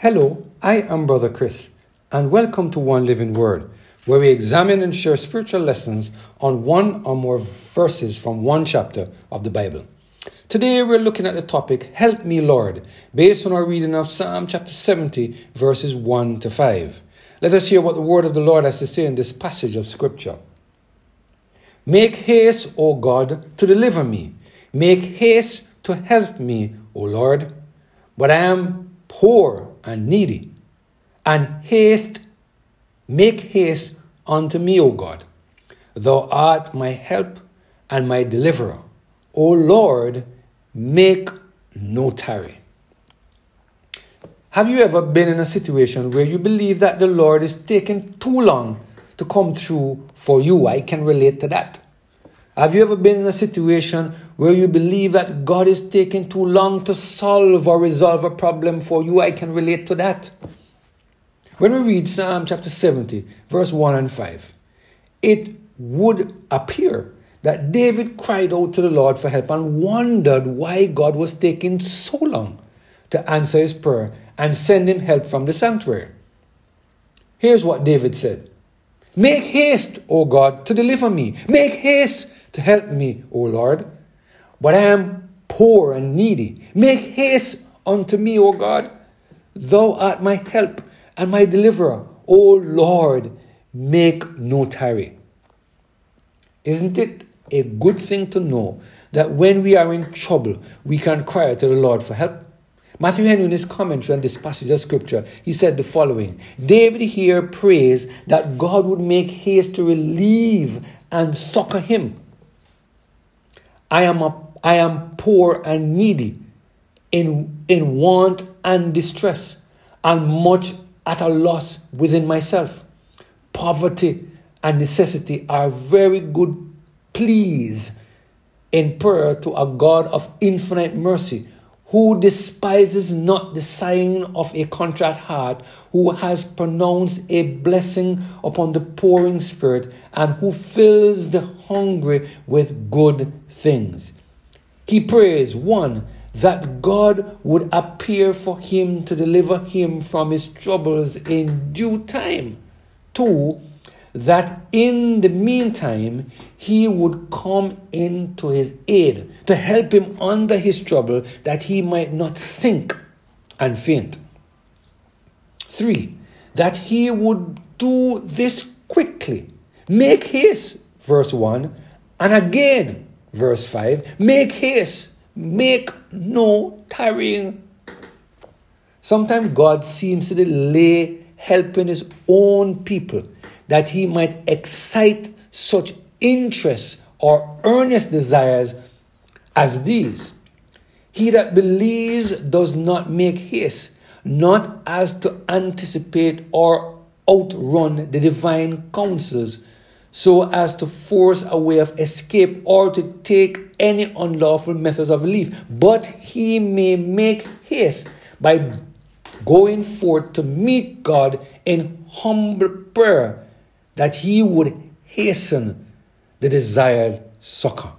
Hello, I am Brother Chris, and welcome to One Living Word, where we examine and share spiritual lessons on one or more verses from one chapter of the Bible. Today we're looking at the topic Help Me Lord, based on our reading of Psalm chapter 70, verses 1 to 5. Let us hear what the word of the Lord has to say in this passage of Scripture. Make haste, O God, to deliver me. Make haste to help me, O Lord. But I am poor and needy. And haste, make haste unto me, O God. Thou art my help and my deliverer. O Lord, make no tarry. Have you ever been in a situation where you believe that the Lord is taking too long to come through for you? I can relate to that. Have you ever been in a situation where you believe that God is taking too long to solve or resolve a problem for you? I can relate to that. When we read Psalm chapter 70, verse 1 and 5, it would appear that David cried out to the Lord for help and wondered why God was taking so long to answer his prayer and send him help from the sanctuary. Here's what David said Make haste, O God, to deliver me. Make haste to help me, O Lord. But I am poor and needy. Make haste unto me, O God. Thou art my help and my deliverer. O Lord, make no tarry. Isn't it a good thing to know that when we are in trouble, we can cry out to the Lord for help? Matthew Henry, in his commentary on this passage of scripture, he said the following David here prays that God would make haste to relieve and succor him. I am, a, I am poor and needy, in, in want and distress, and much at a loss within myself. Poverty and necessity are very good pleas in prayer to a God of infinite mercy who despises not the sighing of a contrite heart, who has pronounced a blessing upon the pouring spirit, and who fills the hungry with good things. He prays, one, that God would appear for him to deliver him from his troubles in due time. Two, that in the meantime he would come into his aid to help him under his trouble that he might not sink and faint. Three, that he would do this quickly. Make haste, verse 1, and again, verse 5, make haste, make no tarrying. Sometimes God seems to delay helping his own people that he might excite such interest or earnest desires as these. He that believes does not make haste, not as to anticipate or outrun the divine counsels, so as to force a way of escape or to take any unlawful methods of relief, but he may make haste by going forth to meet God in humble prayer that he would hasten the desired succor.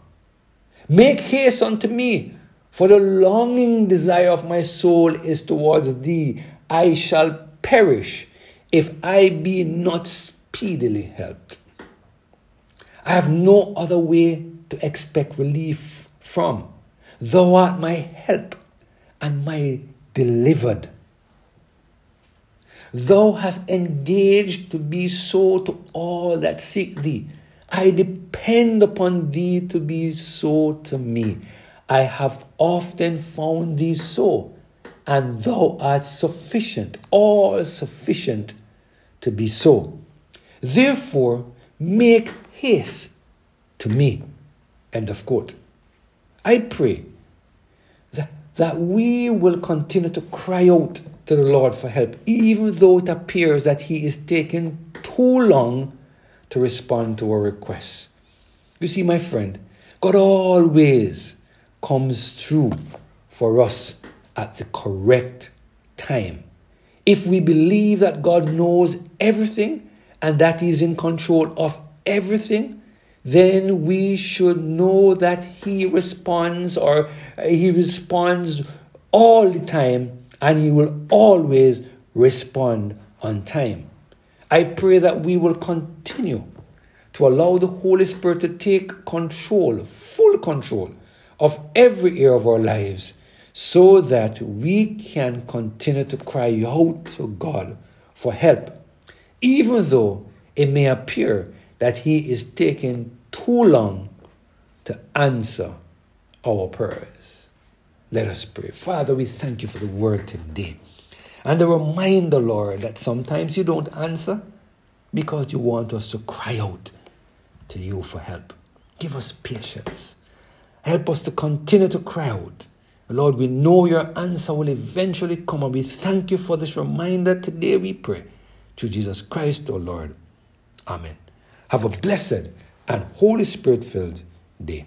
Make haste unto me, for the longing desire of my soul is towards thee. I shall perish if I be not speedily helped. I have no other way to expect relief from. Thou art my help and my delivered. Thou hast engaged to be so to all that seek thee. I depend upon thee to be so to me. I have often found thee so, and thou art sufficient, all sufficient to be so. Therefore, make haste to me. End of quote. I pray that, we will continue to cry out to the Lord for help, even though it appears that He is taking too long to respond to our requests. You see, my friend, God always comes through for us at the correct time. If we believe that God knows everything and that He is in control of everything, then we should know that He responds or uh, He responds all the time and He will always respond on time. I pray that we will continue to allow the Holy Spirit to take control, full control of every area of our lives so that we can continue to cry out to God for help, even though it may appear that He is taking too long to answer our prayers. Let us pray. Father, we thank you for the word today. And a reminder, Lord, that sometimes you don't answer because you want us to cry out to you for help. Give us patience. Help us to continue to cry out. Lord, we know your answer will eventually come, and we thank you for this reminder today, we pray. Through Jesus Christ, our Lord. Amen. Have a blessed and Holy Spirit filled day.